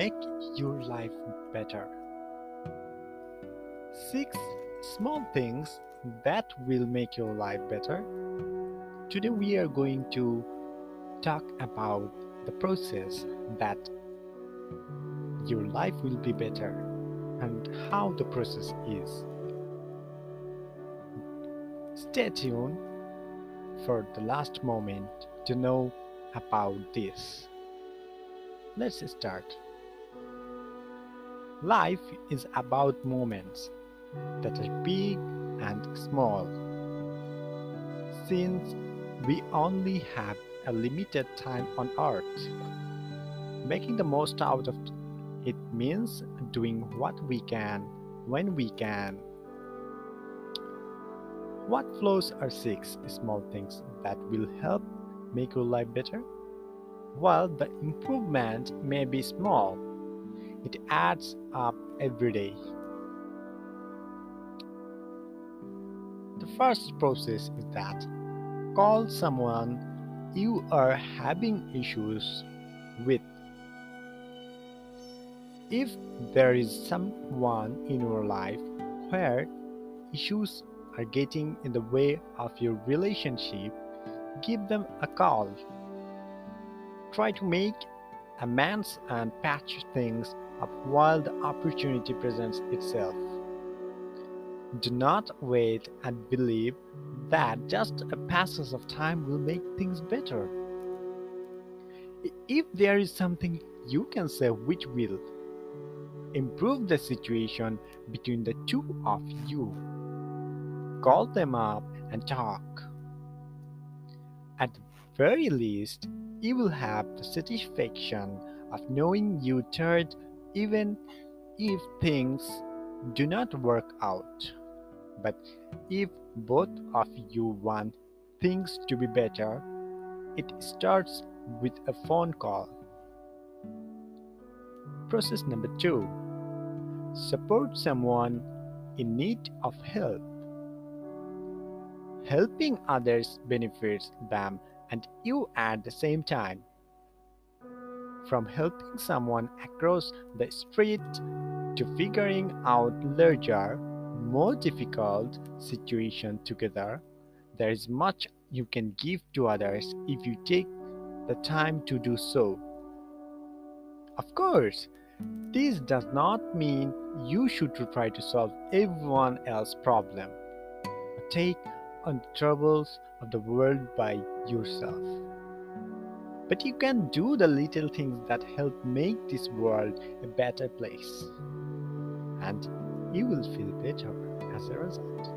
make your life better. Six small things that will make your life better. Today, we are going to talk about the process that your life will be better and how the process is. Stay tuned for the last moment to know about this. Let's start. Life is about moments that are big and small. Since we only have a limited time on earth, making the most out of it means doing what we can when we can. What flows are six small things that will help make your life better? While the improvement may be small, it adds up every day. The first process is that call someone you are having issues with. If there is someone in your life where issues are getting in the way of your relationship, give them a call. Try to make amends and patch things while the opportunity presents itself. Do not wait and believe that just a passage of time will make things better. If there is something you can say which will improve the situation between the two of you, call them up and talk. At the very least, you will have the satisfaction of knowing you tried even if things do not work out. But if both of you want things to be better, it starts with a phone call. Process number two support someone in need of help. Helping others benefits them and you at the same time. From helping someone across the street to figuring out larger, more difficult situation together, there is much you can give to others if you take the time to do so. Of course, this does not mean you should try to solve everyone else's problem. Take on the troubles of the world by yourself. But you can do the little things that help make this world a better place. And you will feel better as a result.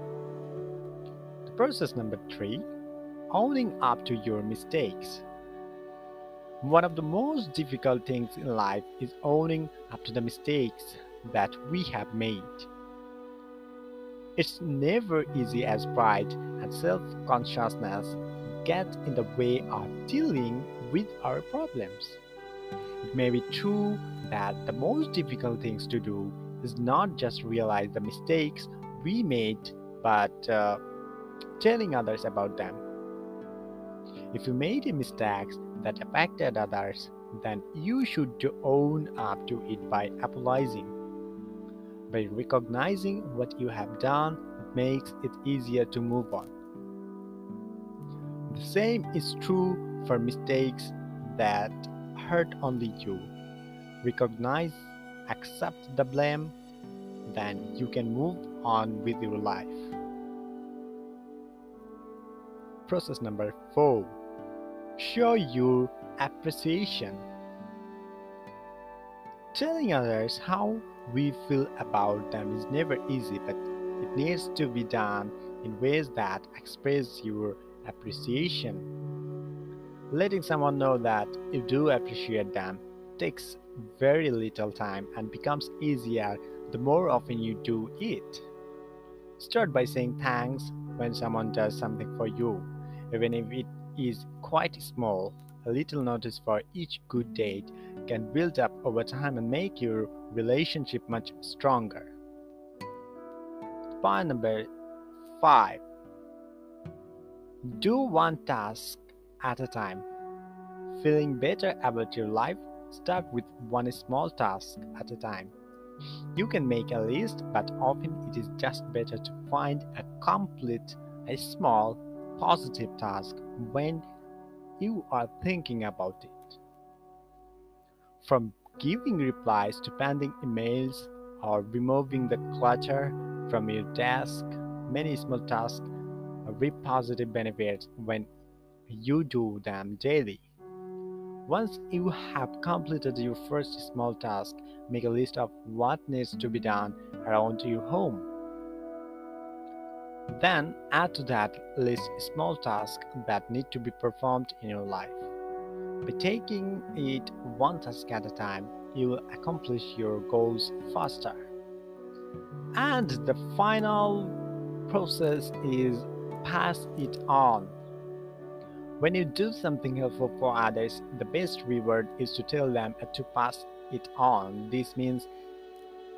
The process number three owning up to your mistakes. One of the most difficult things in life is owning up to the mistakes that we have made. It's never easy as pride and self consciousness get in the way of dealing with our problems. It may be true that the most difficult things to do is not just realize the mistakes we made, but uh, telling others about them. If you made mistakes that affected others, then you should own up to it by apologizing. By recognizing what you have done, it makes it easier to move on. The same is true for mistakes that hurt only you. Recognize, accept the blame, then you can move on with your life. Process number four show your appreciation. Telling others how we feel about them is never easy, but it needs to be done in ways that express your appreciation. Letting someone know that you do appreciate them takes very little time and becomes easier the more often you do it. Start by saying thanks when someone does something for you, even if it is quite small. A little notice for each good deed can build up over time and make your relationship much stronger. Point number five do one task at a time. Feeling better about your life start with one small task at a time. You can make a list, but often it is just better to find a complete a small positive task when you are thinking about it. From giving replies to pending emails or removing the clutter from your desk, many small tasks reap positive benefits when you do them daily. Once you have completed your first small task, make a list of what needs to be done around your home. Then add to that list small tasks that need to be performed in your life. By taking it one task at a time, you will accomplish your goals faster. And the final process is pass it on. When you do something helpful for others, the best reward is to tell them to pass it on. This means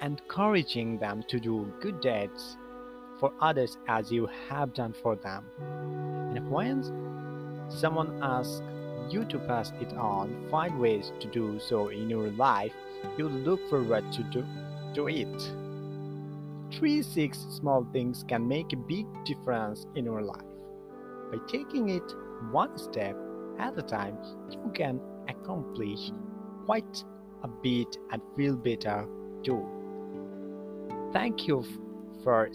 encouraging them to do good deeds for others as you have done for them. And when someone asks you to pass it on, find ways to do so in your life. You look forward to do, do it. Three six small things can make a big difference in your life. By taking it one step at a time, you can accomplish quite a bit and feel better too. Thank you for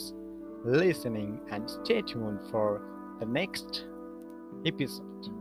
listening and stay tuned for the next episode.